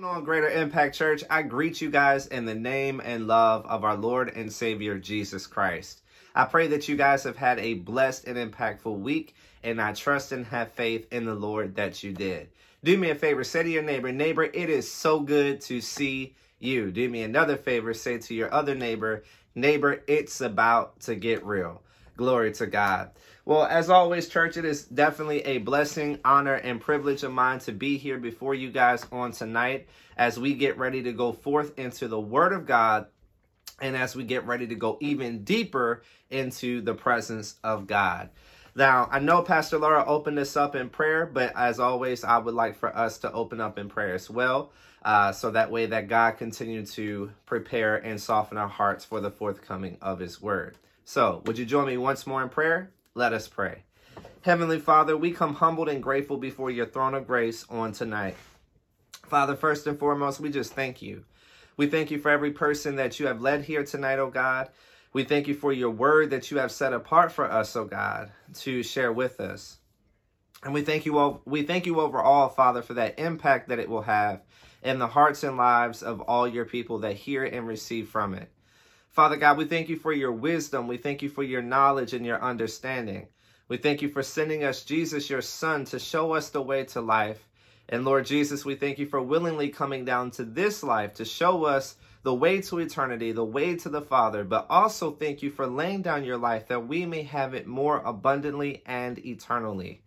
going on, Greater Impact Church? I greet you guys in the name and love of our Lord and Savior Jesus Christ. I pray that you guys have had a blessed and impactful week, and I trust and have faith in the Lord that you did. Do me a favor, say to your neighbor, neighbor, it is so good to see you. Do me another favor, say to your other neighbor, neighbor, it's about to get real. Glory to God. Well, as always, church, it is definitely a blessing, honor, and privilege of mine to be here before you guys on tonight as we get ready to go forth into the Word of God and as we get ready to go even deeper into the presence of God. Now, I know Pastor Laura opened this up in prayer, but as always, I would like for us to open up in prayer as well, uh, so that way that God continue to prepare and soften our hearts for the forthcoming of His Word. So, would you join me once more in prayer? Let us pray. Heavenly Father, we come humbled and grateful before your throne of grace on tonight. Father, first and foremost, we just thank you. We thank you for every person that you have led here tonight, oh God. We thank you for your word that you have set apart for us, oh God, to share with us. And we thank you all we thank you overall, Father, for that impact that it will have in the hearts and lives of all your people that hear and receive from it. Father God, we thank you for your wisdom. We thank you for your knowledge and your understanding. We thank you for sending us Jesus, your Son, to show us the way to life. And Lord Jesus, we thank you for willingly coming down to this life to show us the way to eternity, the way to the Father, but also thank you for laying down your life that we may have it more abundantly and eternally.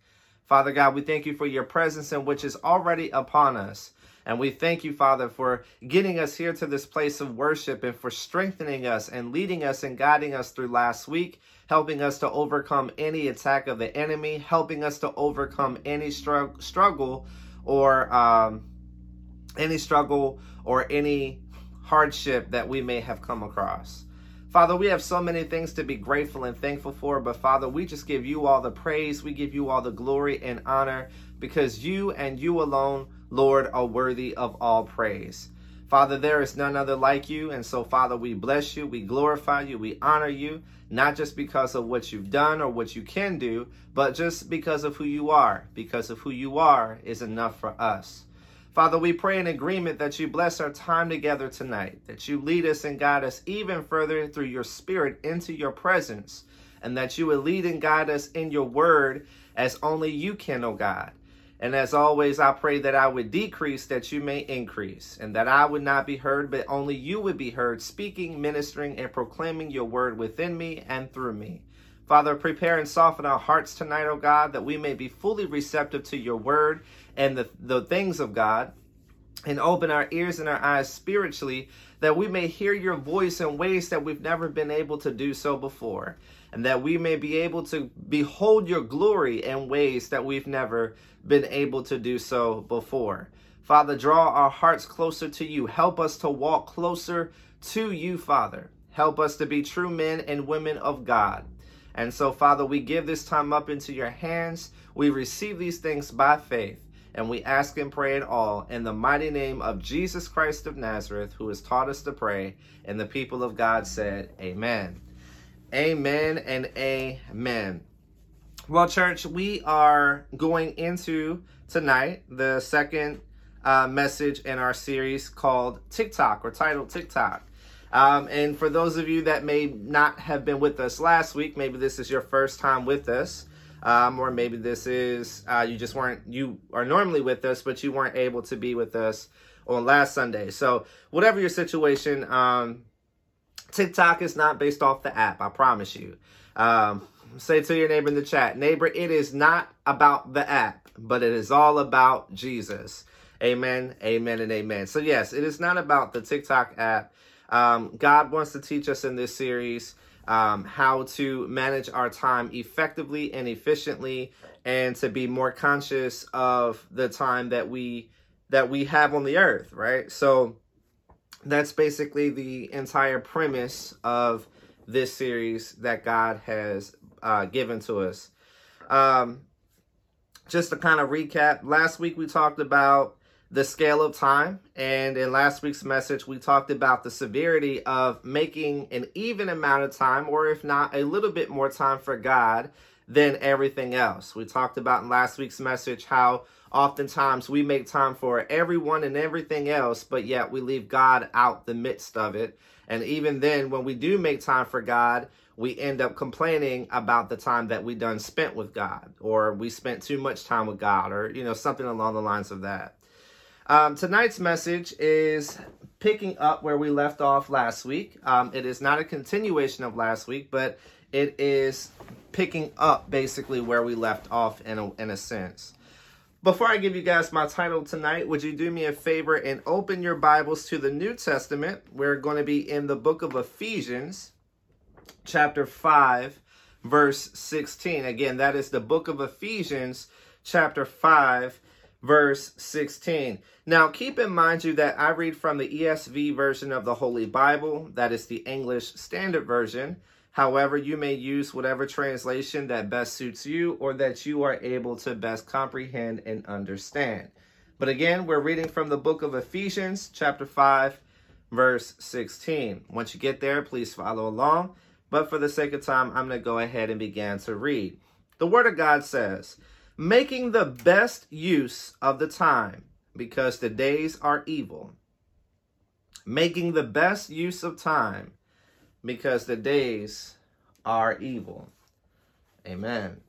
Father God, we thank you for your presence in which is already upon us. And we thank you, Father, for getting us here to this place of worship and for strengthening us and leading us and guiding us through last week, helping us to overcome any attack of the enemy, helping us to overcome any strugg- struggle or um, any struggle or any hardship that we may have come across. Father, we have so many things to be grateful and thankful for, but Father, we just give you all the praise, we give you all the glory and honor because you and you alone Lord, are worthy of all praise. Father, there is none other like you. And so, Father, we bless you, we glorify you, we honor you, not just because of what you've done or what you can do, but just because of who you are. Because of who you are is enough for us. Father, we pray in agreement that you bless our time together tonight, that you lead us and guide us even further through your spirit into your presence, and that you will lead and guide us in your word as only you can, O oh God. And as always, I pray that I would decrease that you may increase, and that I would not be heard, but only you would be heard, speaking, ministering, and proclaiming your word within me and through me. Father, prepare and soften our hearts tonight, O God, that we may be fully receptive to your word and the, the things of God, and open our ears and our eyes spiritually, that we may hear your voice in ways that we've never been able to do so before and that we may be able to behold your glory in ways that we've never been able to do so before. Father, draw our hearts closer to you. Help us to walk closer to you, Father. Help us to be true men and women of God. And so, Father, we give this time up into your hands. We receive these things by faith. And we ask and pray it all in the mighty name of Jesus Christ of Nazareth, who has taught us to pray. And the people of God said, Amen. Amen and amen. Well, church, we are going into tonight the second uh, message in our series called TikTok or titled TikTok. Um, and for those of you that may not have been with us last week, maybe this is your first time with us, um, or maybe this is uh, you just weren't you are normally with us, but you weren't able to be with us on last Sunday. So whatever your situation, um, TikTok is not based off the app, I promise you. Um, say to your neighbor in the chat, neighbor, it is not about the app, but it is all about Jesus. Amen, amen, and amen. So, yes, it is not about the TikTok app. Um, God wants to teach us in this series um, how to manage our time effectively and efficiently and to be more conscious of the time that we that we have on the earth right so that's basically the entire premise of this series that God has uh, given to us. Um, just to kind of recap, last week we talked about the scale of time, and in last week's message, we talked about the severity of making an even amount of time, or if not, a little bit more time for God than everything else. We talked about in last week's message how oftentimes we make time for everyone and everything else, but yet we leave God out the midst of it. And even then, when we do make time for God, we end up complaining about the time that we done spent with God, or we spent too much time with God, or you know something along the lines of that. Um, tonight's message is picking up where we left off last week. Um, it is not a continuation of last week, but it is picking up basically where we left off in a, in a sense. Before I give you guys my title tonight, would you do me a favor and open your Bibles to the New Testament? We're going to be in the book of Ephesians, chapter 5, verse 16. Again, that is the book of Ephesians, chapter 5, verse 16. Now, keep in mind you that I read from the ESV version of the Holy Bible, that is the English Standard Version. However, you may use whatever translation that best suits you or that you are able to best comprehend and understand. But again, we're reading from the book of Ephesians, chapter 5, verse 16. Once you get there, please follow along. But for the sake of time, I'm going to go ahead and begin to read. The Word of God says, making the best use of the time because the days are evil. Making the best use of time because the days are evil. Amen.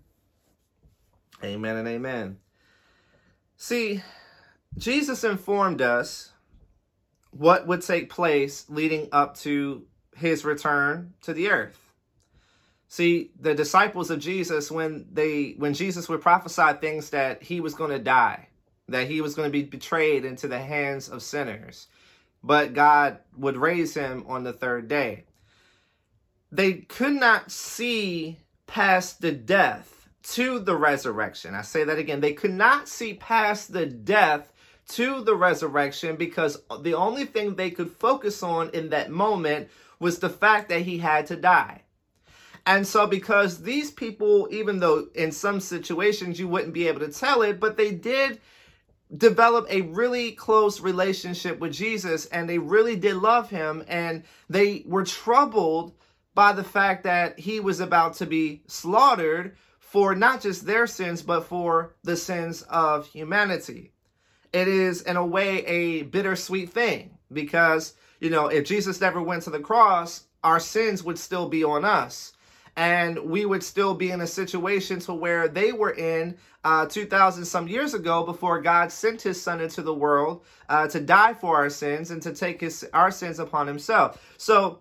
Amen and amen. See, Jesus informed us what would take place leading up to his return to the earth. See, the disciples of Jesus, when they when Jesus would prophesy things that he was going to die, that he was going to be betrayed into the hands of sinners, but God would raise him on the third day. They could not see past the death to the resurrection. I say that again. They could not see past the death to the resurrection because the only thing they could focus on in that moment was the fact that he had to die. And so, because these people, even though in some situations you wouldn't be able to tell it, but they did develop a really close relationship with Jesus and they really did love him and they were troubled by the fact that he was about to be slaughtered for not just their sins, but for the sins of humanity. It is, in a way, a bittersweet thing because, you know, if Jesus never went to the cross, our sins would still be on us and we would still be in a situation to where they were in uh, 2000 some years ago before God sent his son into the world uh, to die for our sins and to take his our sins upon himself. So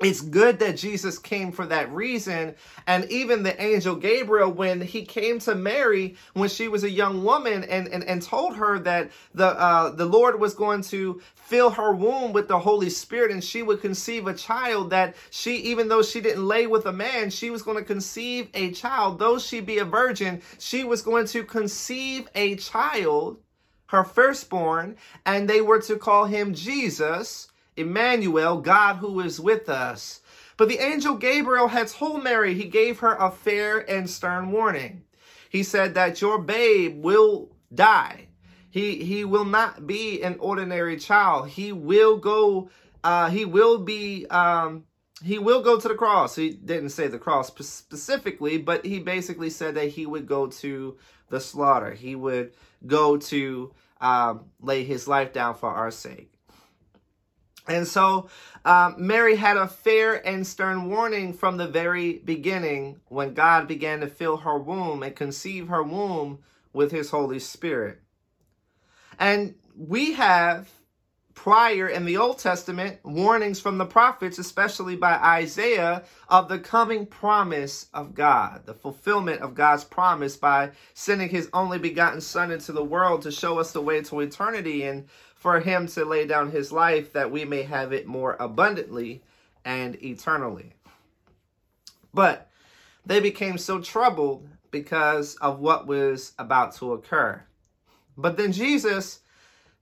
it's good that Jesus came for that reason. And even the angel Gabriel, when he came to Mary when she was a young woman and, and, and told her that the uh, the Lord was going to fill her womb with the Holy Spirit and she would conceive a child that she, even though she didn't lay with a man, she was going to conceive a child. Though she be a virgin, she was going to conceive a child, her firstborn, and they were to call him Jesus Emmanuel, God who is with us. But the angel Gabriel had told Mary, he gave her a fair and stern warning. He said that your babe will die. He he will not be an ordinary child. He will go uh he will be um he will go to the cross. He didn't say the cross specifically, but he basically said that he would go to the slaughter. He would go to um, lay his life down for our sake. And so um, Mary had a fair and stern warning from the very beginning when God began to fill her womb and conceive her womb with his Holy Spirit. And we have prior in the Old Testament warnings from the prophets, especially by Isaiah, of the coming promise of God, the fulfillment of God's promise by sending his only begotten Son into the world to show us the way to eternity and for him to lay down his life that we may have it more abundantly and eternally. But they became so troubled because of what was about to occur. But then Jesus,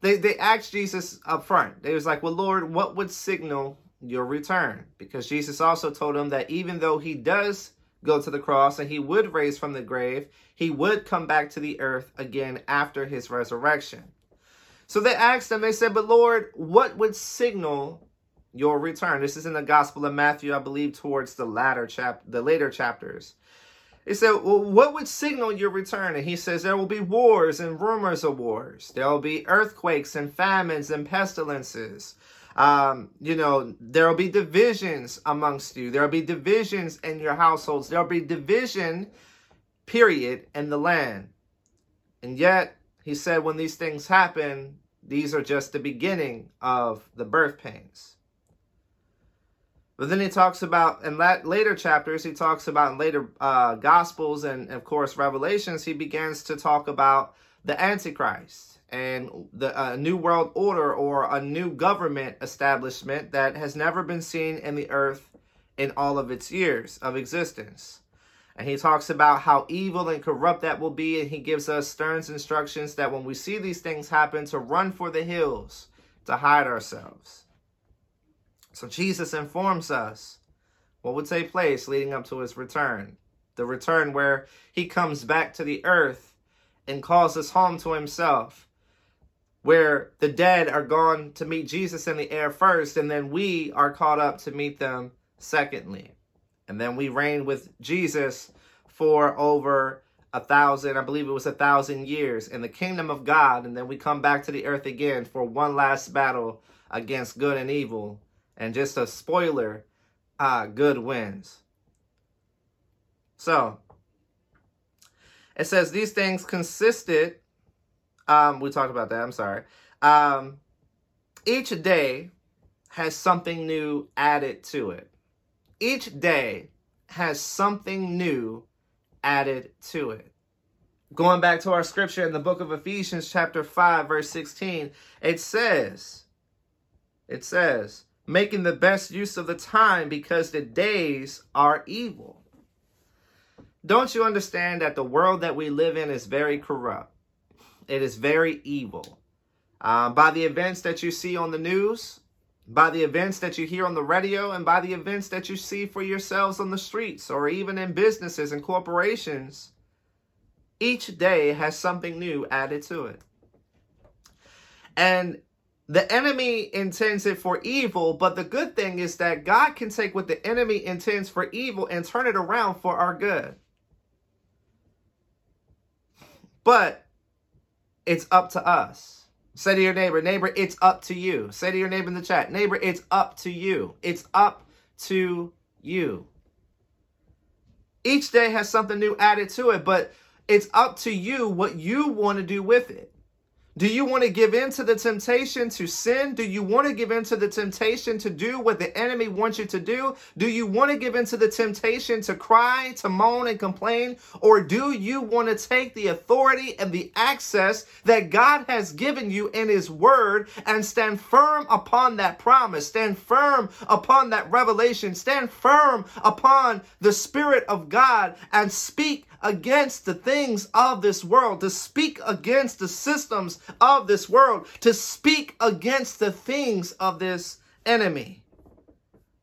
they, they asked Jesus up front. They was like, well, Lord, what would signal your return? Because Jesus also told them that even though he does go to the cross and he would raise from the grave, he would come back to the earth again after his resurrection. So they asked him, they said, But Lord, what would signal your return? This is in the Gospel of Matthew, I believe, towards the latter chap the later chapters. He said, Well, what would signal your return? And he says, There will be wars and rumors of wars. There will be earthquakes and famines and pestilences. Um, you know, there will be divisions amongst you. There will be divisions in your households. There will be division, period, in the land. And yet, he said, when these things happen, these are just the beginning of the birth pains. But then he talks about in later chapters, he talks about in later uh, Gospels and, of course, Revelations, he begins to talk about the Antichrist and the uh, New World Order or a new government establishment that has never been seen in the earth in all of its years of existence. And he talks about how evil and corrupt that will be. And he gives us stern instructions that when we see these things happen, to run for the hills, to hide ourselves. So Jesus informs us what would take place leading up to his return. The return where he comes back to the earth and calls us home to himself. Where the dead are gone to meet Jesus in the air first, and then we are caught up to meet them secondly. And then we reign with Jesus for over a thousand, I believe it was a thousand years in the kingdom of God. And then we come back to the earth again for one last battle against good and evil. And just a spoiler, uh, good wins. So it says these things consisted. Um, we talked about that. I'm sorry. Um, each day has something new added to it each day has something new added to it. Going back to our scripture in the book of Ephesians, chapter 5, verse 16, it says, it says, making the best use of the time because the days are evil. Don't you understand that the world that we live in is very corrupt? It is very evil. Uh, by the events that you see on the news, by the events that you hear on the radio and by the events that you see for yourselves on the streets or even in businesses and corporations. Each day has something new added to it. And the enemy intends it for evil, but the good thing is that God can take what the enemy intends for evil and turn it around for our good. But it's up to us. Say to your neighbor, neighbor, it's up to you. Say to your neighbor in the chat, neighbor, it's up to you. It's up to you. Each day has something new added to it, but it's up to you what you want to do with it. Do you want to give in to the temptation to sin? Do you want to give in to the temptation to do what the enemy wants you to do? Do you want to give in to the temptation to cry, to moan, and complain? Or do you want to take the authority and the access that God has given you in His Word and stand firm upon that promise? Stand firm upon that revelation. Stand firm upon the Spirit of God and speak against the things of this world, to speak against the systems of this world, to speak against the things of this enemy.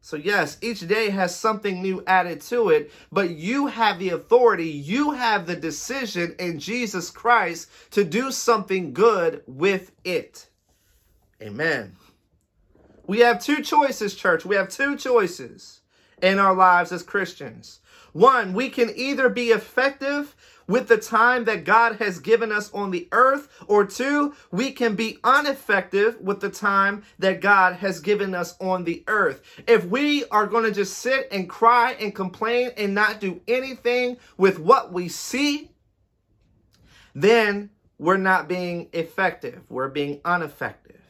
So, yes, each day has something new added to it, but you have the authority, you have the decision in Jesus Christ to do something good with it. Amen. We have two choices, church. We have two choices in our lives as Christians. One, we can either be effective with the time that God has given us on the earth, or two, we can be ineffective with the time that God has given us on the earth. If we are going to just sit and cry and complain and not do anything with what we see, then we're not being effective. We're being ineffective.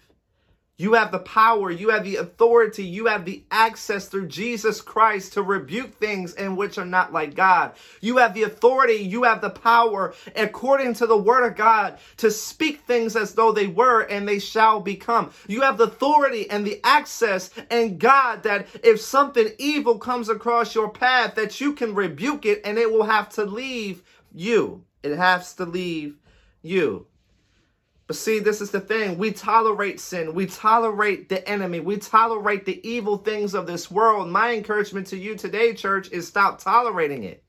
You have the power, you have the authority, you have the access through Jesus Christ to rebuke things in which are not like God. You have the authority, you have the power, according to the word of God, to speak things as though they were and they shall become. You have the authority and the access and God that if something evil comes across your path, that you can rebuke it and it will have to leave you. It has to leave you. But see, this is the thing. We tolerate sin. We tolerate the enemy. We tolerate the evil things of this world. My encouragement to you today, church, is stop tolerating it.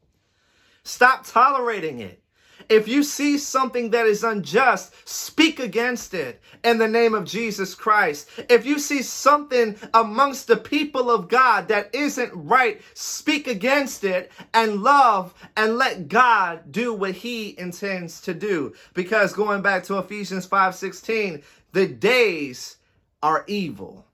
Stop tolerating it. If you see something that is unjust, speak against it in the name of Jesus Christ. If you see something amongst the people of God that isn't right, speak against it and love and let God do what he intends to do. Because going back to Ephesians 5:16, the days are evil.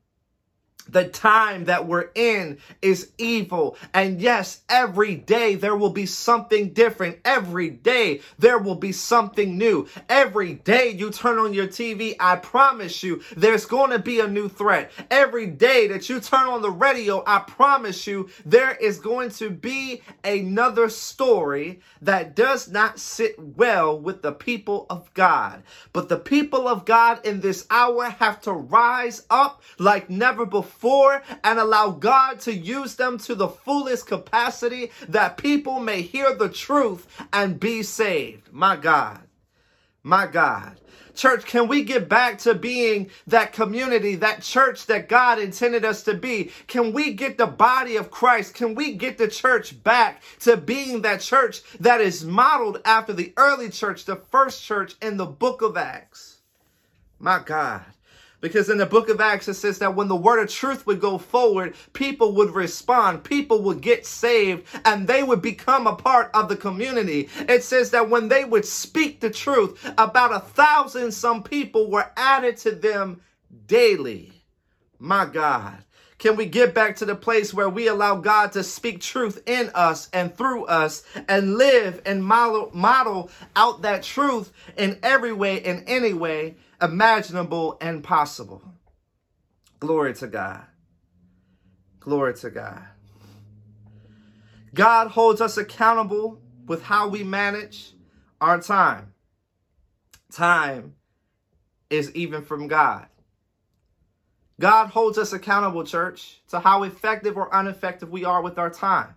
The time that we're in is evil. And yes, every day there will be something different. Every day there will be something new. Every day you turn on your TV, I promise you, there's going to be a new threat. Every day that you turn on the radio, I promise you, there is going to be another story that does not sit well with the people of God. But the people of God in this hour have to rise up like never before before and allow God to use them to the fullest capacity that people may hear the truth and be saved. My God. My God. Church, can we get back to being that community, that church that God intended us to be? Can we get the body of Christ? Can we get the church back to being that church that is modeled after the early church, the first church in the book of Acts? My God. Because in the book of Acts, it says that when the word of truth would go forward, people would respond, people would get saved, and they would become a part of the community. It says that when they would speak the truth, about a thousand some people were added to them daily. My God. Can we get back to the place where we allow God to speak truth in us and through us and live and model, model out that truth in every way, in any way imaginable and possible? Glory to God. Glory to God. God holds us accountable with how we manage our time. Time is even from God. God holds us accountable, church, to how effective or ineffective we are with our time.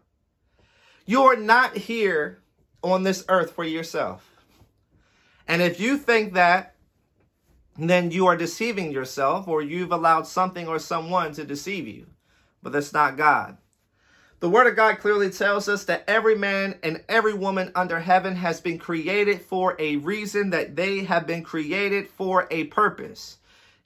You are not here on this earth for yourself. And if you think that, then you are deceiving yourself or you've allowed something or someone to deceive you. But that's not God. The Word of God clearly tells us that every man and every woman under heaven has been created for a reason, that they have been created for a purpose.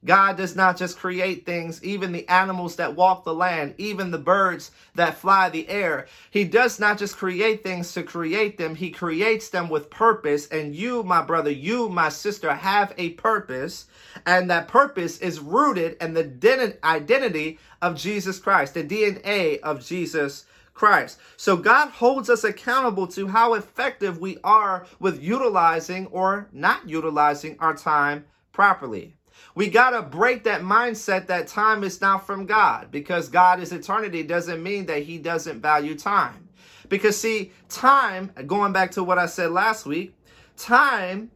God does not just create things, even the animals that walk the land, even the birds that fly the air. He does not just create things to create them, He creates them with purpose. And you, my brother, you, my sister, have a purpose. And that purpose is rooted in the identity of Jesus Christ, the DNA of Jesus Christ. So God holds us accountable to how effective we are with utilizing or not utilizing our time properly. We got to break that mindset that time is not from God because God is eternity doesn't mean that he doesn't value time. Because see, time, going back to what I said last week, time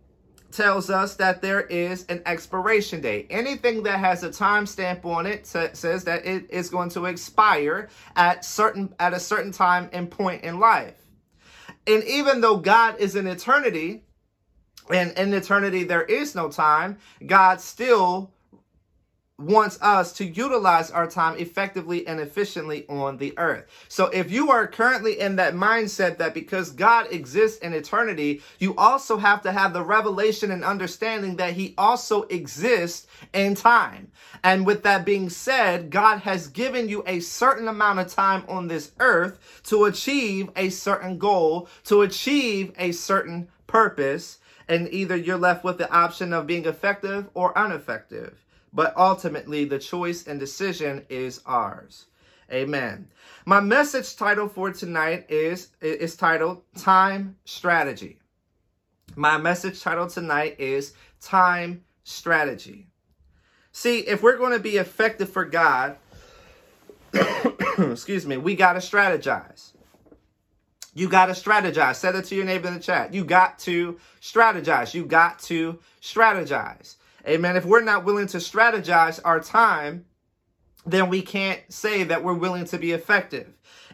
tells us that there is an expiration date. Anything that has a timestamp on it t- says that it is going to expire at certain at a certain time and point in life. And even though God is in eternity, and in eternity there is no time, God still wants us to utilize our time effectively and efficiently on the earth. So if you are currently in that mindset that because God exists in eternity, you also have to have the revelation and understanding that he also exists in time. And with that being said, God has given you a certain amount of time on this earth to achieve a certain goal, to achieve a certain purpose and either you're left with the option of being effective or ineffective. But ultimately, the choice and decision is ours. Amen. My message title for tonight is is titled Time Strategy. My message title tonight is Time Strategy. See, if we're going to be effective for God, excuse me, we got to strategize. You got to strategize. Say it to your neighbor in the chat. You got to strategize. You got to strategize. Amen. If we're not willing to strategize our time, then we can't say that we're willing to be effective.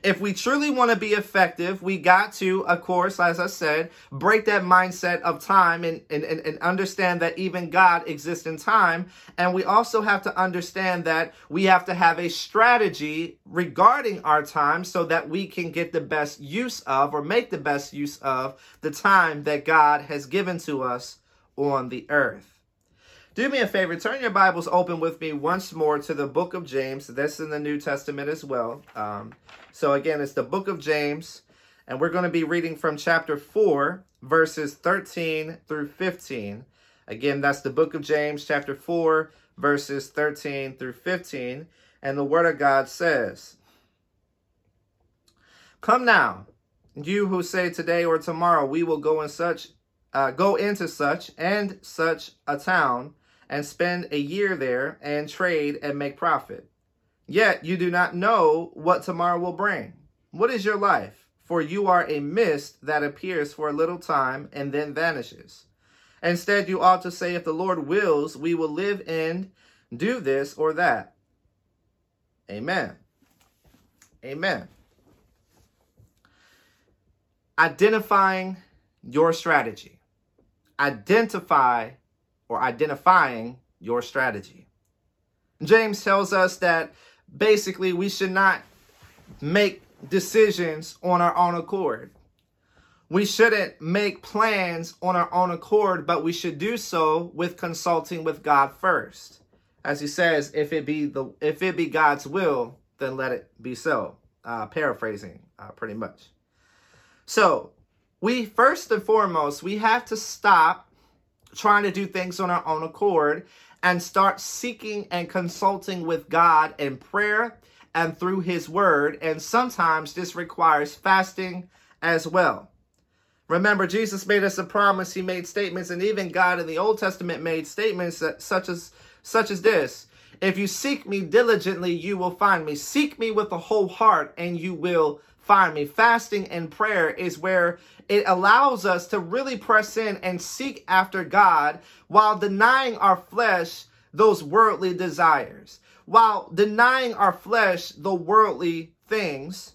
If we truly want to be effective, we got to, of course, as I said, break that mindset of time and, and, and understand that even God exists in time. And we also have to understand that we have to have a strategy regarding our time so that we can get the best use of or make the best use of the time that God has given to us on the earth. Do me a favor, turn your Bibles open with me once more to the book of James. That's in the New Testament as well. Um, so, again, it's the book of James, and we're going to be reading from chapter 4, verses 13 through 15. Again, that's the book of James, chapter 4, verses 13 through 15. And the Word of God says, Come now, you who say today or tomorrow we will go in such uh, go into such and such a town and spend a year there and trade and make profit. Yet you do not know what tomorrow will bring. What is your life? For you are a mist that appears for a little time and then vanishes. Instead, you ought to say, If the Lord wills, we will live and do this or that. Amen. Amen. Identifying your strategy. Identify or identifying your strategy. James tells us that basically we should not make decisions on our own accord. We shouldn't make plans on our own accord, but we should do so with consulting with God first. As he says, if it be the if it be God's will, then let it be so. Uh, paraphrasing, uh, pretty much. So, we first and foremost we have to stop trying to do things on our own accord and start seeking and consulting with God in prayer and through His Word. And sometimes this requires fasting as well. Remember, Jesus made us a promise. He made statements, and even God in the Old Testament made statements that, such as such as this: "If you seek Me diligently, you will find Me. Seek Me with a whole heart, and you will find Me." Fasting and prayer is where it allows us to really press in and seek after God while denying our flesh those worldly desires. While denying our flesh the worldly things,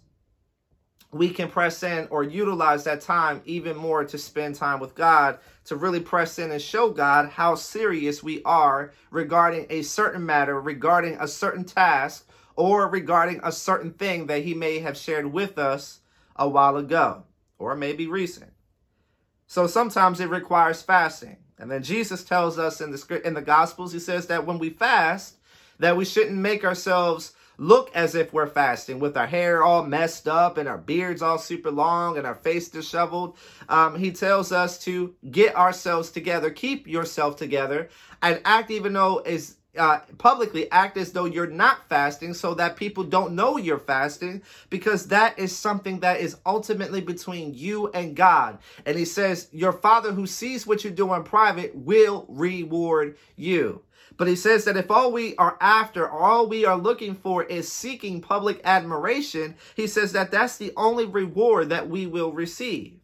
we can press in or utilize that time even more to spend time with God, to really press in and show God how serious we are regarding a certain matter, regarding a certain task, or regarding a certain thing that He may have shared with us a while ago or maybe recent. So sometimes it requires fasting. And then Jesus tells us in the script in the gospels he says that when we fast that we shouldn't make ourselves look as if we're fasting with our hair all messed up and our beards all super long and our face disheveled. Um, he tells us to get ourselves together, keep yourself together, and act even though is uh, publicly act as though you're not fasting so that people don't know you're fasting because that is something that is ultimately between you and God. And he says, Your Father who sees what you do in private will reward you. But he says that if all we are after, all we are looking for is seeking public admiration, he says that that's the only reward that we will receive.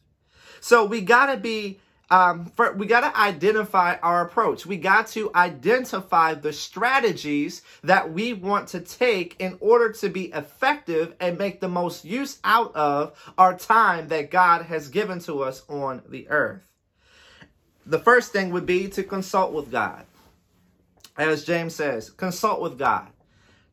So we got to be um, for, we got to identify our approach. We got to identify the strategies that we want to take in order to be effective and make the most use out of our time that God has given to us on the earth. The first thing would be to consult with God. As James says, consult with God.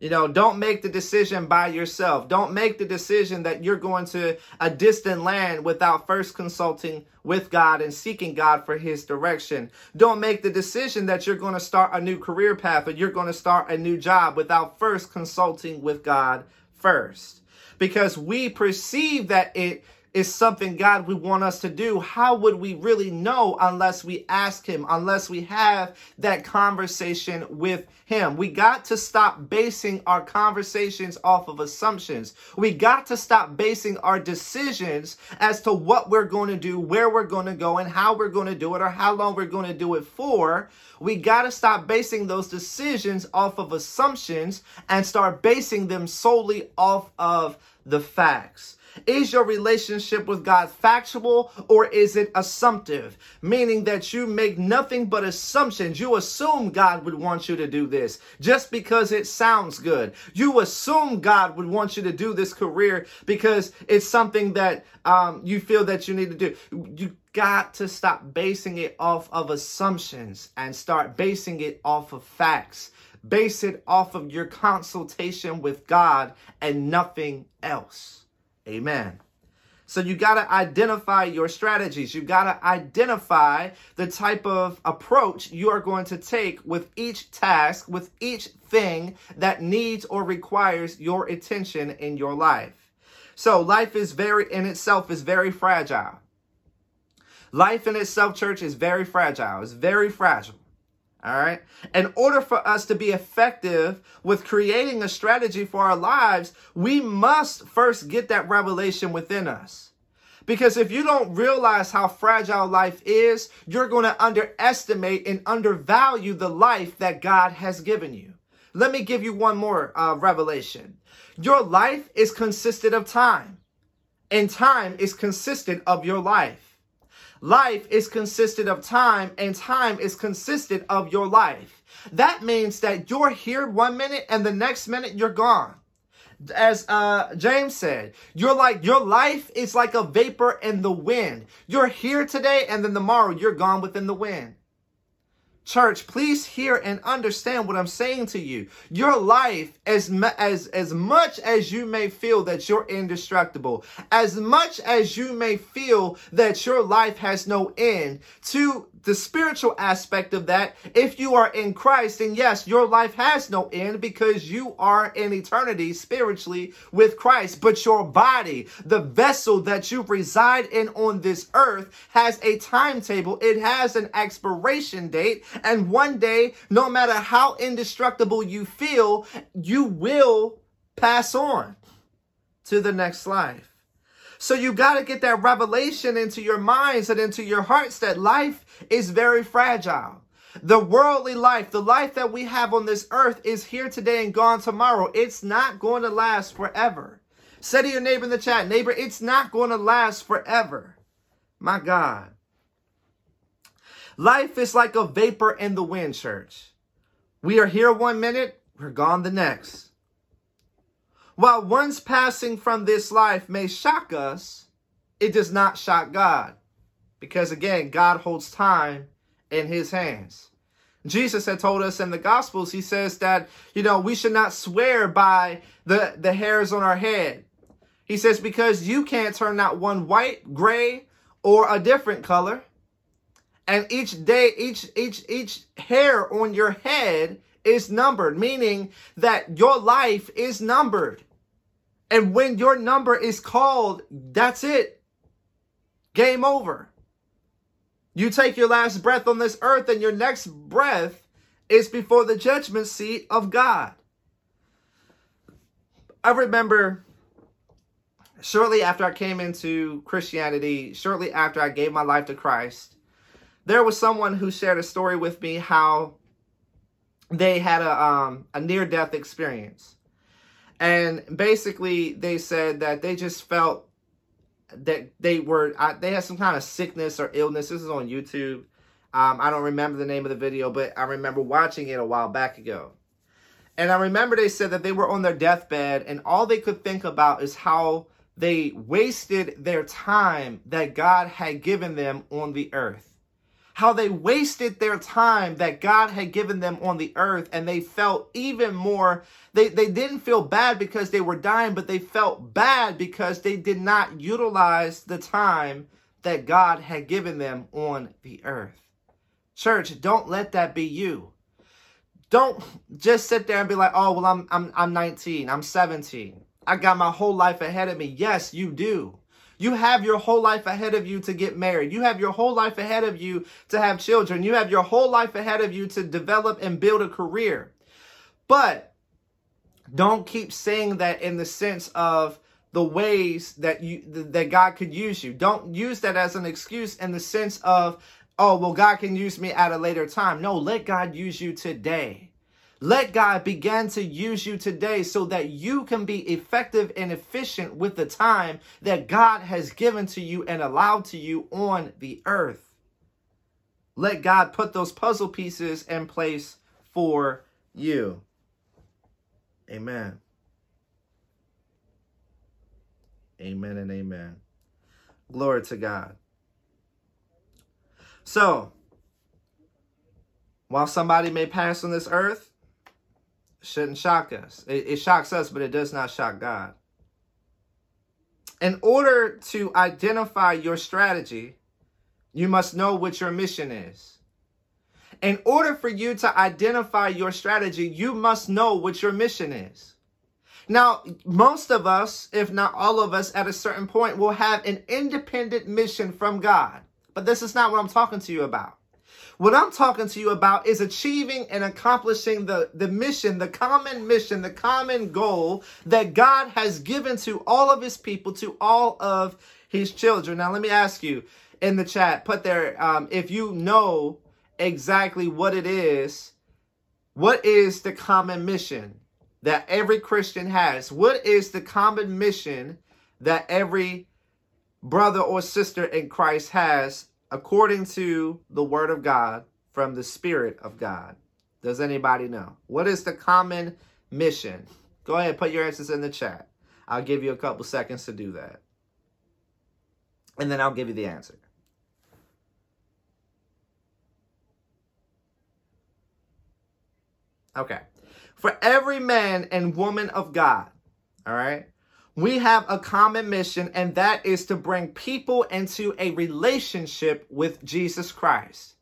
You know, don't make the decision by yourself. Don't make the decision that you're going to a distant land without first consulting with God and seeking God for his direction. Don't make the decision that you're going to start a new career path or you're going to start a new job without first consulting with God first. Because we perceive that it is something God would want us to do, how would we really know unless we ask Him, unless we have that conversation with Him? We got to stop basing our conversations off of assumptions. We got to stop basing our decisions as to what we're going to do, where we're going to go, and how we're going to do it, or how long we're going to do it for. We got to stop basing those decisions off of assumptions and start basing them solely off of the facts. Is your relationship with God factual or is it assumptive? Meaning that you make nothing but assumptions. You assume God would want you to do this just because it sounds good. You assume God would want you to do this career because it's something that um, you feel that you need to do. You got to stop basing it off of assumptions and start basing it off of facts. Base it off of your consultation with God and nothing else. Amen. So you got to identify your strategies. You got to identify the type of approach you are going to take with each task, with each thing that needs or requires your attention in your life. So life is very in itself is very fragile. Life in itself, church, is very fragile. It's very fragile. All right. In order for us to be effective with creating a strategy for our lives, we must first get that revelation within us. Because if you don't realize how fragile life is, you're going to underestimate and undervalue the life that God has given you. Let me give you one more uh, revelation. Your life is consisted of time, and time is consistent of your life. Life is consisted of time, and time is consisted of your life. That means that you're here one minute, and the next minute you're gone. As uh, James said, you're like your life is like a vapor in the wind. You're here today, and then tomorrow you're gone within the wind. Church, please hear and understand what I'm saying to you. Your life, as, as, as much as you may feel that you're indestructible, as much as you may feel that your life has no end, to the spiritual aspect of that, if you are in Christ, then yes, your life has no end because you are in eternity spiritually with Christ. But your body, the vessel that you reside in on this earth, has a timetable, it has an expiration date. And one day, no matter how indestructible you feel, you will pass on to the next life. So you got to get that revelation into your minds and into your hearts that life is very fragile. The worldly life, the life that we have on this earth is here today and gone tomorrow. It's not going to last forever. Say to your neighbor in the chat, neighbor, it's not going to last forever. My God. Life is like a vapor in the wind, church. We are here one minute, we're gone the next. While one's passing from this life may shock us, it does not shock God. Because again, God holds time in his hands. Jesus had told us in the Gospels, he says that, you know, we should not swear by the, the hairs on our head. He says, because you can't turn out one white, gray, or a different color. And each day, each, each, each hair on your head is numbered, meaning that your life is numbered. And when your number is called, that's it. Game over. You take your last breath on this earth, and your next breath is before the judgment seat of God. I remember shortly after I came into Christianity, shortly after I gave my life to Christ, there was someone who shared a story with me how they had a um, a near death experience. And basically they said that they just felt that they were they had some kind of sickness or illness. This is on YouTube. Um, I don't remember the name of the video, but I remember watching it a while back ago. And I remember they said that they were on their deathbed and all they could think about is how they wasted their time that God had given them on the earth how they wasted their time that God had given them on the earth and they felt even more they they didn't feel bad because they were dying but they felt bad because they did not utilize the time that God had given them on the earth. Church, don't let that be you. Don't just sit there and be like, "Oh, well I'm I'm I'm 19, I'm 17. I got my whole life ahead of me." Yes, you do. You have your whole life ahead of you to get married. You have your whole life ahead of you to have children. You have your whole life ahead of you to develop and build a career. But don't keep saying that in the sense of the ways that you that God could use you. Don't use that as an excuse in the sense of, oh, well, God can use me at a later time. No, let God use you today. Let God begin to use you today so that you can be effective and efficient with the time that God has given to you and allowed to you on the earth. Let God put those puzzle pieces in place for you. Amen. Amen and amen. Glory to God. So, while somebody may pass on this earth, shouldn't shock us. It, it shocks us, but it does not shock God. In order to identify your strategy, you must know what your mission is. In order for you to identify your strategy, you must know what your mission is. Now, most of us, if not all of us, at a certain point will have an independent mission from God. But this is not what I'm talking to you about. What I'm talking to you about is achieving and accomplishing the, the mission, the common mission, the common goal that God has given to all of his people, to all of his children. Now, let me ask you in the chat, put there, um, if you know exactly what it is, what is the common mission that every Christian has? What is the common mission that every brother or sister in Christ has according to the word of God from the spirit of God? Does anybody know? What is the common mission? Go ahead, put your answers in the chat. I'll give you a couple seconds to do that. And then I'll give you the answer. Okay. For every man and woman of God, all right, we have a common mission, and that is to bring people into a relationship with Jesus Christ.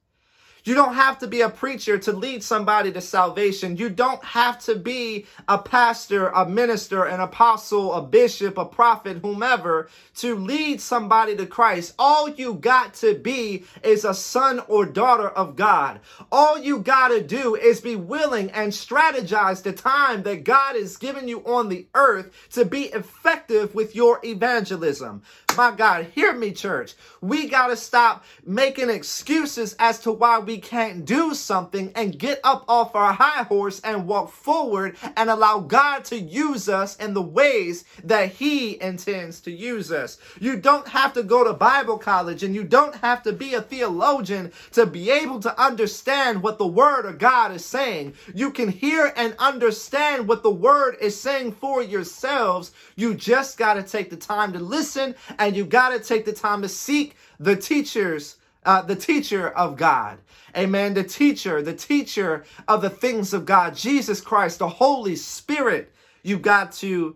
You don't have to be a preacher to lead somebody to salvation. You don't have to be a pastor, a minister, an apostle, a bishop, a prophet, whomever to lead somebody to Christ. All you got to be is a son or daughter of God. All you got to do is be willing and strategize the time that God has given you on the earth to be effective with your evangelism. My God, hear me, church. We got to stop making excuses as to why we can't do something and get up off our high horse and walk forward and allow God to use us in the ways that He intends to use us. You don't have to go to Bible college and you don't have to be a theologian to be able to understand what the Word of God is saying. You can hear and understand what the Word is saying for yourselves. You just got to take the time to listen and you got to take the time to seek the teachers, uh, the teacher of God. Amen. The teacher, the teacher of the things of God, Jesus Christ, the Holy Spirit. You got to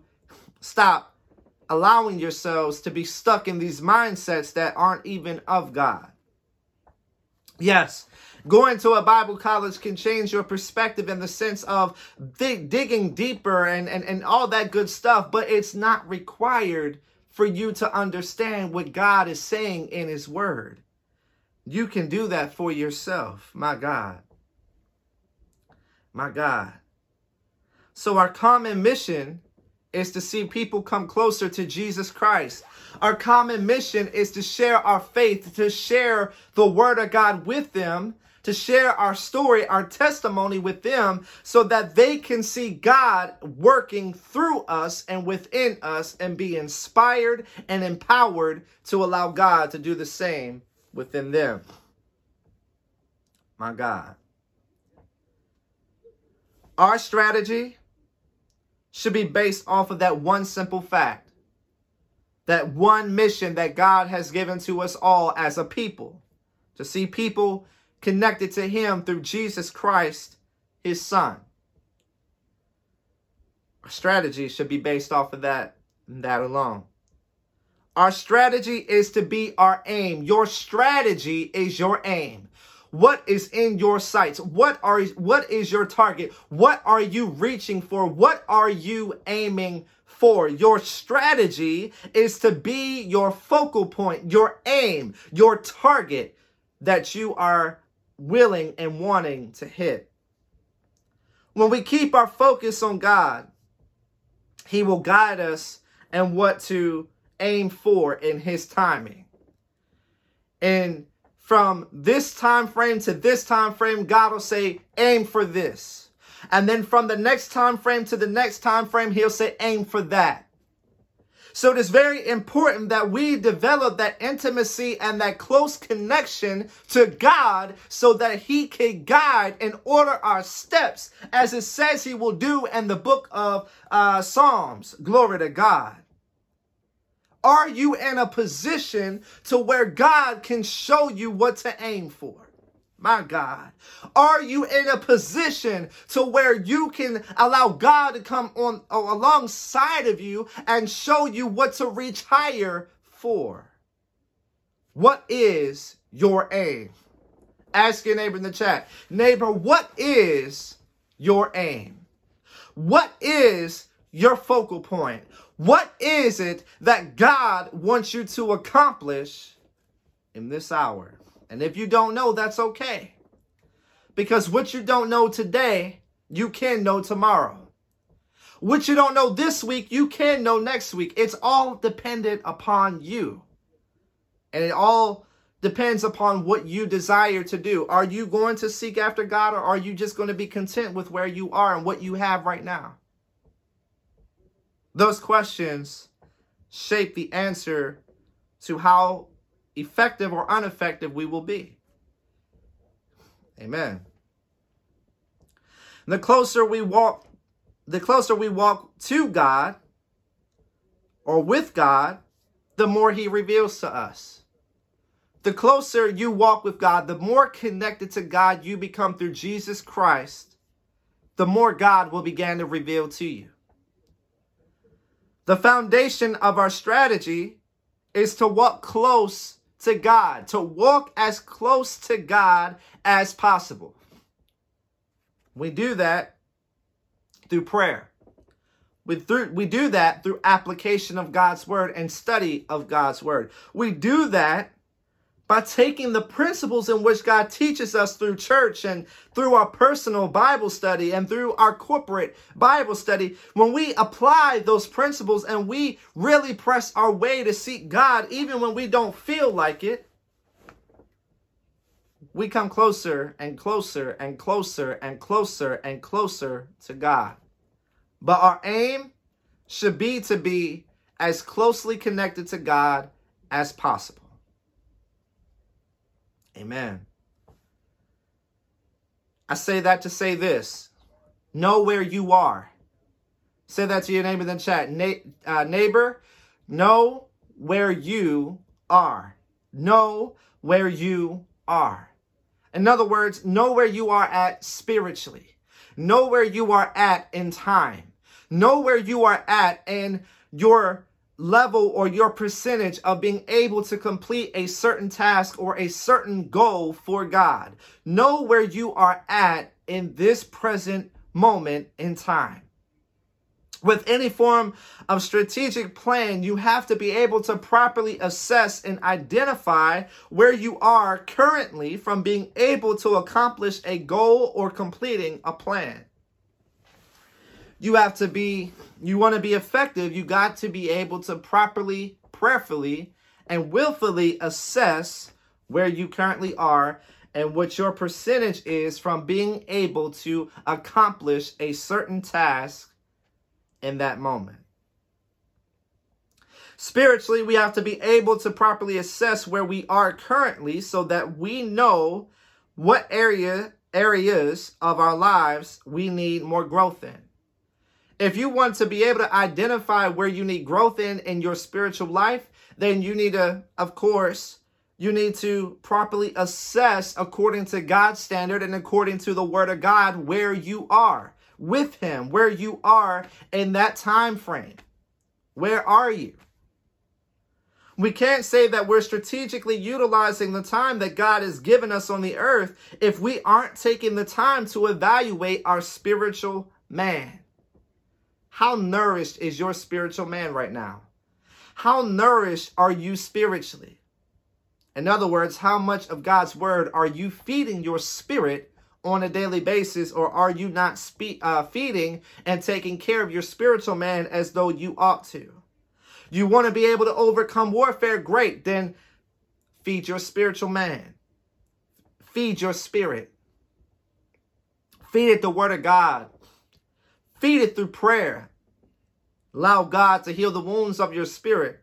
stop allowing yourselves to be stuck in these mindsets that aren't even of God. Yes, going to a Bible college can change your perspective in the sense of dig- digging deeper and, and, and all that good stuff, but it's not required for you to understand what God is saying in His Word. You can do that for yourself, my God. My God. So, our common mission is to see people come closer to Jesus Christ. Our common mission is to share our faith, to share the Word of God with them, to share our story, our testimony with them so that they can see God working through us and within us and be inspired and empowered to allow God to do the same within them. My God. Our strategy should be based off of that one simple fact, that one mission that God has given to us all as a people to see people connected to him through Jesus Christ, his son. Our strategy should be based off of that that alone. Our strategy is to be our aim. Your strategy is your aim. What is in your sights? What are what is your target? What are you reaching for? What are you aiming for? Your strategy is to be your focal point, your aim, your target that you are willing and wanting to hit. When we keep our focus on God, He will guide us and what to aim for in His timing. And from this time frame to this time frame, God will say, aim for this. And then from the next time frame to the next time frame, he'll say, aim for that. So it is very important that we develop that intimacy and that close connection to God so that He can guide and order our steps as it says He will do in the book of uh, Psalms. Glory to God. Are you in a position to where God can show you what to aim for? My God, are you in a position to where you can allow God to come on uh, alongside of you and show you what to reach higher for? What is your aim? Ask your neighbor in the chat. Neighbor, what is your aim? What is your focal point? What is it that God wants you to accomplish in this hour? And if you don't know, that's okay. Because what you don't know today, you can know tomorrow. What you don't know this week, you can know next week. It's all dependent upon you. And it all depends upon what you desire to do. Are you going to seek after God or are you just going to be content with where you are and what you have right now? Those questions shape the answer to how effective or ineffective we will be. Amen. The closer we walk, the closer we walk to God or with God, the more he reveals to us. The closer you walk with God, the more connected to God you become through Jesus Christ, the more God will begin to reveal to you. The foundation of our strategy is to walk close to God, to walk as close to God as possible. We do that through prayer. We, through, we do that through application of God's word and study of God's word. We do that by taking the principles in which God teaches us through church and through our personal Bible study and through our corporate Bible study, when we apply those principles and we really press our way to seek God, even when we don't feel like it, we come closer and closer and closer and closer and closer to God. But our aim should be to be as closely connected to God as possible. Amen. I say that to say this know where you are. Say that to your neighbor in the chat. Na- uh, neighbor, know where you are. Know where you are. In other words, know where you are at spiritually. Know where you are at in time. Know where you are at in your level or your percentage of being able to complete a certain task or a certain goal for God. Know where you are at in this present moment in time. With any form of strategic plan, you have to be able to properly assess and identify where you are currently from being able to accomplish a goal or completing a plan you have to be you want to be effective you got to be able to properly prayerfully and willfully assess where you currently are and what your percentage is from being able to accomplish a certain task in that moment. Spiritually we have to be able to properly assess where we are currently so that we know what area areas of our lives we need more growth in if you want to be able to identify where you need growth in in your spiritual life, then you need to, of course, you need to properly assess according to God's standard and according to the word of God where you are with him, where you are in that time frame. Where are you? We can't say that we're strategically utilizing the time that God has given us on the earth if we aren't taking the time to evaluate our spiritual man. How nourished is your spiritual man right now? How nourished are you spiritually? In other words, how much of God's word are you feeding your spirit on a daily basis, or are you not spe- uh, feeding and taking care of your spiritual man as though you ought to? You want to be able to overcome warfare? Great. Then feed your spiritual man, feed your spirit Feed it the word of God. Feed it through prayer. Allow God to heal the wounds of your spirit.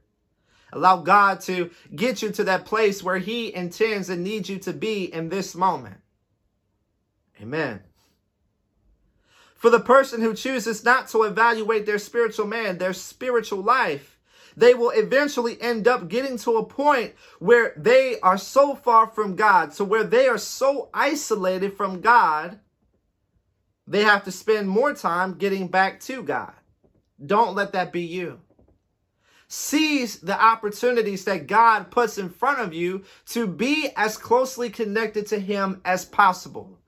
Allow God to get you to that place where He intends and needs you to be in this moment. Amen. For the person who chooses not to evaluate their spiritual man, their spiritual life, they will eventually end up getting to a point where they are so far from God, to where they are so isolated from God, they have to spend more time getting back to God. Don't let that be you. Seize the opportunities that God puts in front of you to be as closely connected to Him as possible.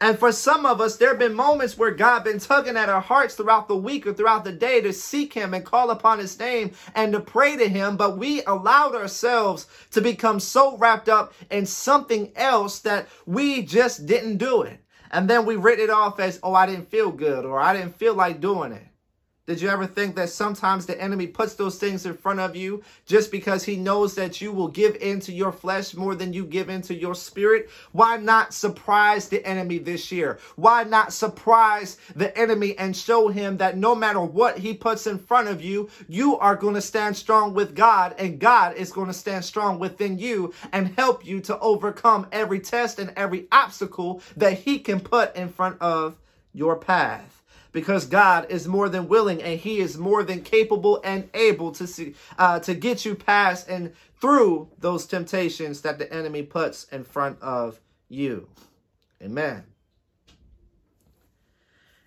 And for some of us, there have been moments where God been tugging at our hearts throughout the week or throughout the day to seek Him and call upon His name and to pray to Him, but we allowed ourselves to become so wrapped up in something else that we just didn't do it. And then we write it off as, oh, I didn't feel good or I didn't feel like doing it. Did you ever think that sometimes the enemy puts those things in front of you just because he knows that you will give in to your flesh more than you give into your spirit? Why not surprise the enemy this year? Why not surprise the enemy and show him that no matter what he puts in front of you, you are going to stand strong with God and God is going to stand strong within you and help you to overcome every test and every obstacle that he can put in front of your path because God is more than willing and He is more than capable and able to see, uh, to get you past and through those temptations that the enemy puts in front of you. Amen.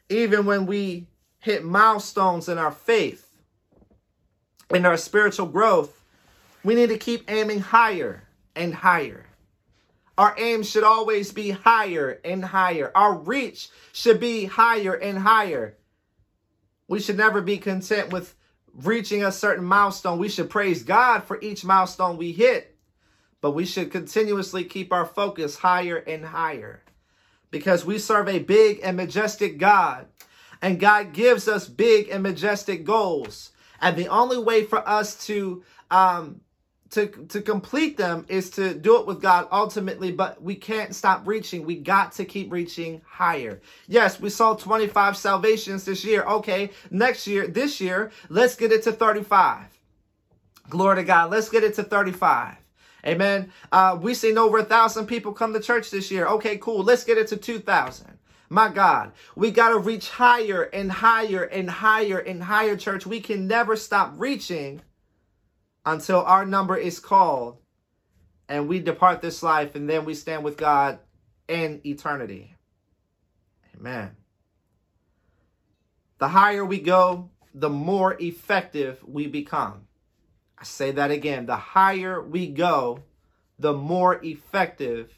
Even when we hit milestones in our faith, in our spiritual growth, we need to keep aiming higher and higher. Our aim should always be higher and higher. Our reach should be higher and higher. We should never be content with reaching a certain milestone. We should praise God for each milestone we hit, but we should continuously keep our focus higher and higher because we serve a big and majestic God. And God gives us big and majestic goals. And the only way for us to um, to to complete them is to do it with God ultimately, but we can't stop reaching. We got to keep reaching higher. Yes, we saw 25 salvations this year. Okay, next year, this year, let's get it to 35. Glory to God. Let's get it to 35. Amen. Uh, we seen over a thousand people come to church this year. Okay, cool. Let's get it to 2,000. My God, we got to reach higher and higher and higher and higher, church. We can never stop reaching until our number is called and we depart this life and then we stand with God in eternity. Amen. The higher we go, the more effective we become. I say that again. The higher we go, the more effective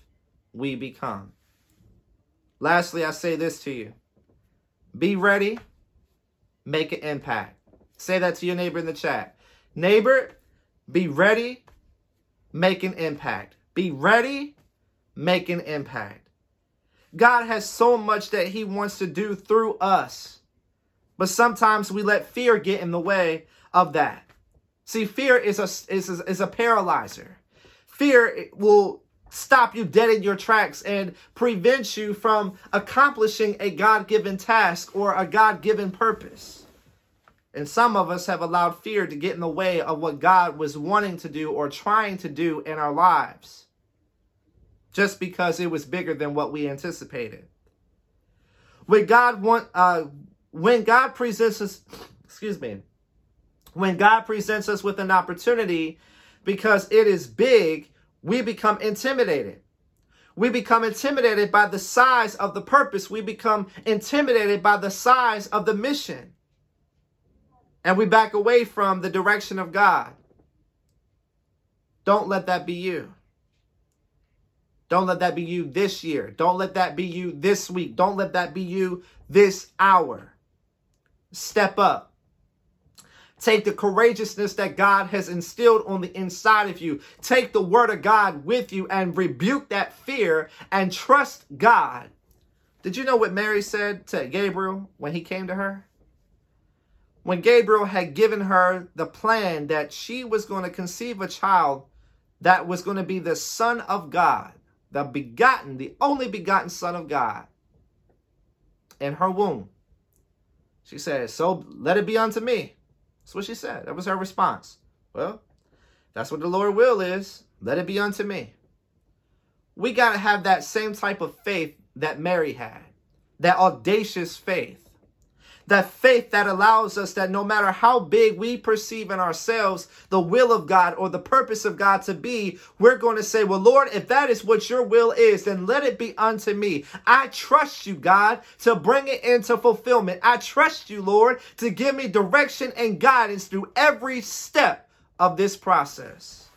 we become. Lastly, I say this to you be ready, make an impact. Say that to your neighbor in the chat. Neighbor, be ready, make an impact. Be ready, make an impact. God has so much that He wants to do through us, but sometimes we let fear get in the way of that. See, fear is a is a, is a paralyzer. Fear will stop you dead in your tracks and prevent you from accomplishing a God given task or a God given purpose. And some of us have allowed fear to get in the way of what God was wanting to do or trying to do in our lives just because it was bigger than what we anticipated. When God want uh when God presents us excuse me when God presents us with an opportunity because it is big, we become intimidated. We become intimidated by the size of the purpose. We become intimidated by the size of the mission and we back away from the direction of God. Don't let that be you. Don't let that be you this year. Don't let that be you this week. Don't let that be you this hour. Step up. Take the courageousness that God has instilled on the inside of you. Take the word of God with you and rebuke that fear and trust God. Did you know what Mary said to Gabriel when he came to her? When Gabriel had given her the plan that she was going to conceive a child that was going to be the Son of God, the begotten, the only begotten Son of God. in her womb. She said, So let it be unto me. That's what she said. That was her response. Well, that's what the Lord will is. Let it be unto me. We got to have that same type of faith that Mary had, that audacious faith that faith that allows us that no matter how big we perceive in ourselves the will of God or the purpose of God to be, we're going to say, Well, Lord, if that is what your will is, then let it be unto me. I trust you, God, to bring it into fulfillment. I trust you, Lord, to give me direction and guidance through every step of this process.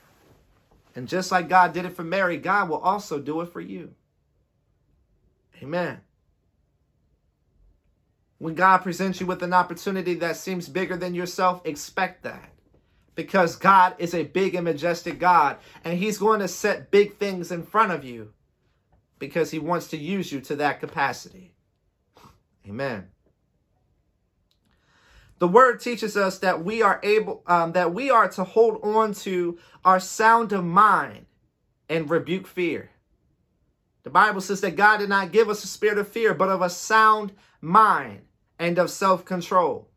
And just like God did it for Mary, God will also do it for you. Amen. When God presents you with an opportunity that seems bigger than yourself, expect that. Because God is a big and majestic God, and He's going to set big things in front of you because He wants to use you to that capacity. Amen. The word teaches us that we are able, um, that we are to hold on to our sound of mind and rebuke fear. The Bible says that God did not give us a spirit of fear, but of a sound mind and of self control.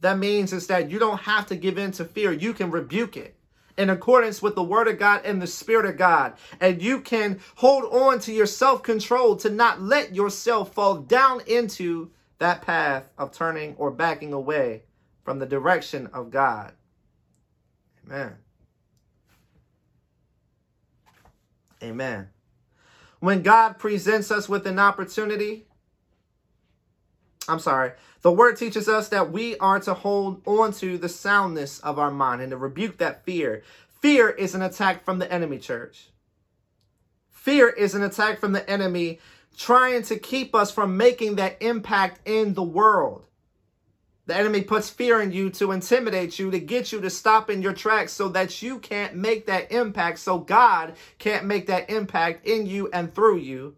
That means is that you don't have to give in to fear. You can rebuke it in accordance with the word of God and the spirit of God. And you can hold on to your self control to not let yourself fall down into that path of turning or backing away from the direction of God. Amen. Amen. When God presents us with an opportunity, I'm sorry. The word teaches us that we are to hold on to the soundness of our mind and to rebuke that fear. Fear is an attack from the enemy, church. Fear is an attack from the enemy trying to keep us from making that impact in the world. The enemy puts fear in you to intimidate you, to get you to stop in your tracks so that you can't make that impact, so God can't make that impact in you and through you.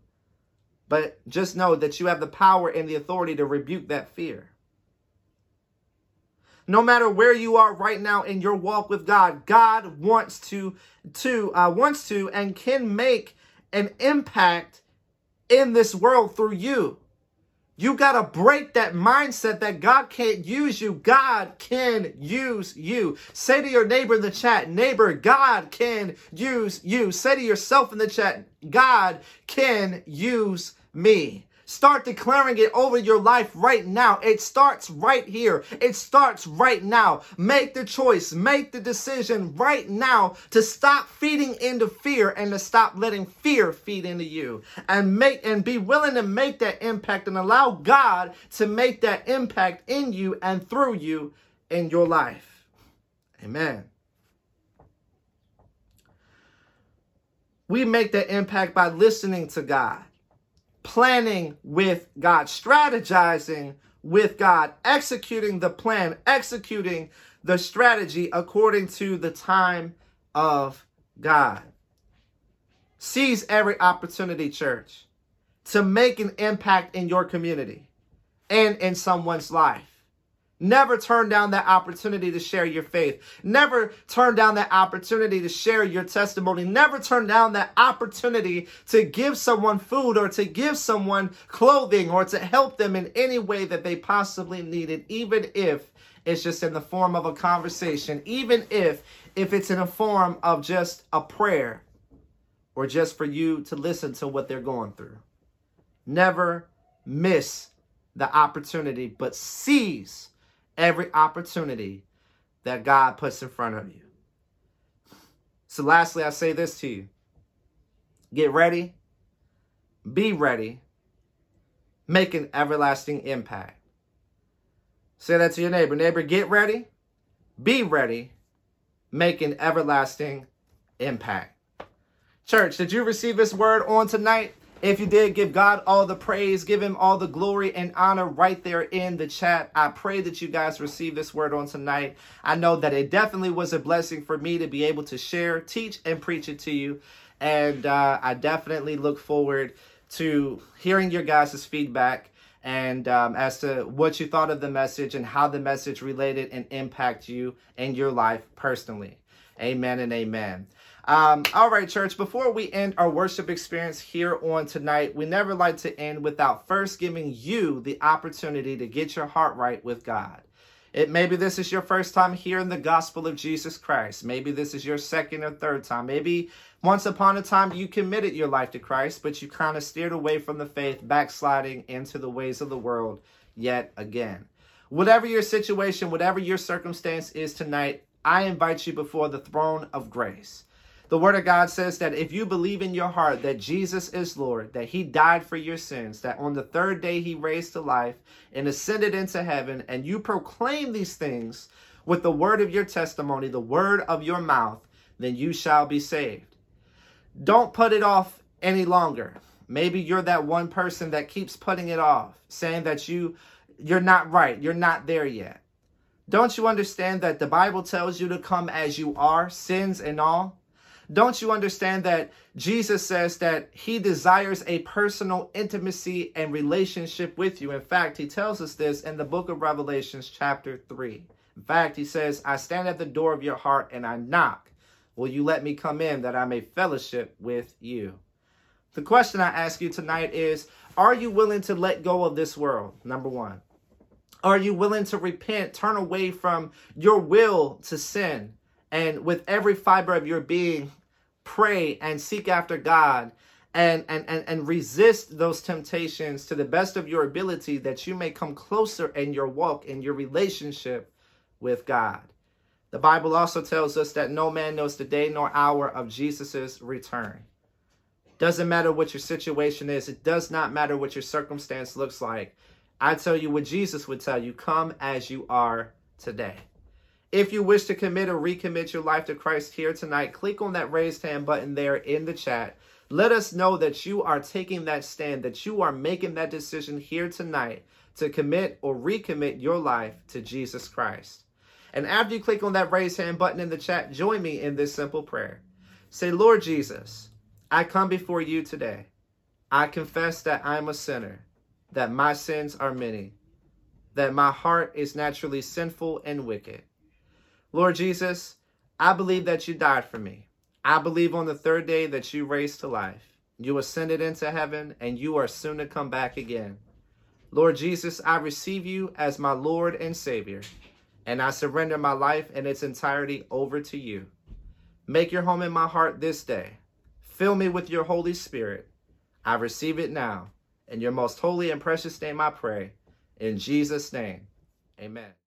But just know that you have the power and the authority to rebuke that fear. No matter where you are right now in your walk with God, God wants to to uh, wants to and can make an impact in this world through you. You got to break that mindset that God can't use you. God can use you. Say to your neighbor in the chat, neighbor, God can use you. Say to yourself in the chat, God can use me. Start declaring it over your life right now. It starts right here. It starts right now. Make the choice, make the decision right now to stop feeding into fear and to stop letting fear feed into you. And make and be willing to make that impact and allow God to make that impact in you and through you in your life. Amen. We make that impact by listening to God planning with God, strategizing with God, executing the plan, executing the strategy according to the time of God. Seize every opportunity, church, to make an impact in your community and in someone's life. Never turn down that opportunity to share your faith. Never turn down that opportunity to share your testimony. Never turn down that opportunity to give someone food or to give someone clothing or to help them in any way that they possibly need it, even if it's just in the form of a conversation, even if if it's in a form of just a prayer or just for you to listen to what they're going through. Never miss the opportunity, but seize every opportunity that God puts in front of you. So, lastly, I say this to you get ready, be ready, make an everlasting impact. Say that to your neighbor. Neighbor, get ready, be ready, make an everlasting impact. Church, did you receive this word on tonight? If you did, give God all the praise, give him all the glory and honor right there in the chat. I pray that you guys receive this word on tonight. I know that it definitely was a blessing for me to be able to share, teach, and preach it to you. And uh, I definitely look forward to hearing your guys' feedback and um, as to what you thought of the message and how the message related and impact you in your life personally. Amen and amen. Um, all right, church, before we end our worship experience here on tonight, we never like to end without first giving you the opportunity to get your heart right with God. It maybe this is your first time hearing the gospel of Jesus Christ. Maybe this is your second or third time. Maybe once upon a time you committed your life to Christ, but you kind of steered away from the faith, backsliding into the ways of the world yet again. Whatever your situation, whatever your circumstance is tonight, I invite you before the throne of grace. The Word of God says that if you believe in your heart that Jesus is Lord, that He died for your sins, that on the third day He raised to life and ascended into heaven, and you proclaim these things with the word of your testimony, the word of your mouth, then you shall be saved. Don't put it off any longer. Maybe you're that one person that keeps putting it off, saying that you you're not right, you're not there yet. Don't you understand that the Bible tells you to come as you are, sins and all? Don't you understand that Jesus says that he desires a personal intimacy and relationship with you? In fact, he tells us this in the book of Revelations, chapter 3. In fact, he says, I stand at the door of your heart and I knock. Will you let me come in that I may fellowship with you? The question I ask you tonight is Are you willing to let go of this world? Number one. Are you willing to repent, turn away from your will to sin, and with every fiber of your being, pray and seek after God and, and, and, and resist those temptations to the best of your ability that you may come closer in your walk, in your relationship with God. The Bible also tells us that no man knows the day nor hour of Jesus' return. Doesn't matter what your situation is, it does not matter what your circumstance looks like. I tell you what Jesus would tell you come as you are today. If you wish to commit or recommit your life to Christ here tonight, click on that raised hand button there in the chat. Let us know that you are taking that stand, that you are making that decision here tonight to commit or recommit your life to Jesus Christ. And after you click on that raised hand button in the chat, join me in this simple prayer. Say, Lord Jesus, I come before you today. I confess that I'm a sinner, that my sins are many, that my heart is naturally sinful and wicked. Lord Jesus, I believe that you died for me. I believe on the third day that you raised to life. You ascended into heaven and you are soon to come back again. Lord Jesus, I receive you as my Lord and Savior, and I surrender my life in its entirety over to you. Make your home in my heart this day. Fill me with your Holy Spirit. I receive it now. In your most holy and precious name I pray. In Jesus' name, amen.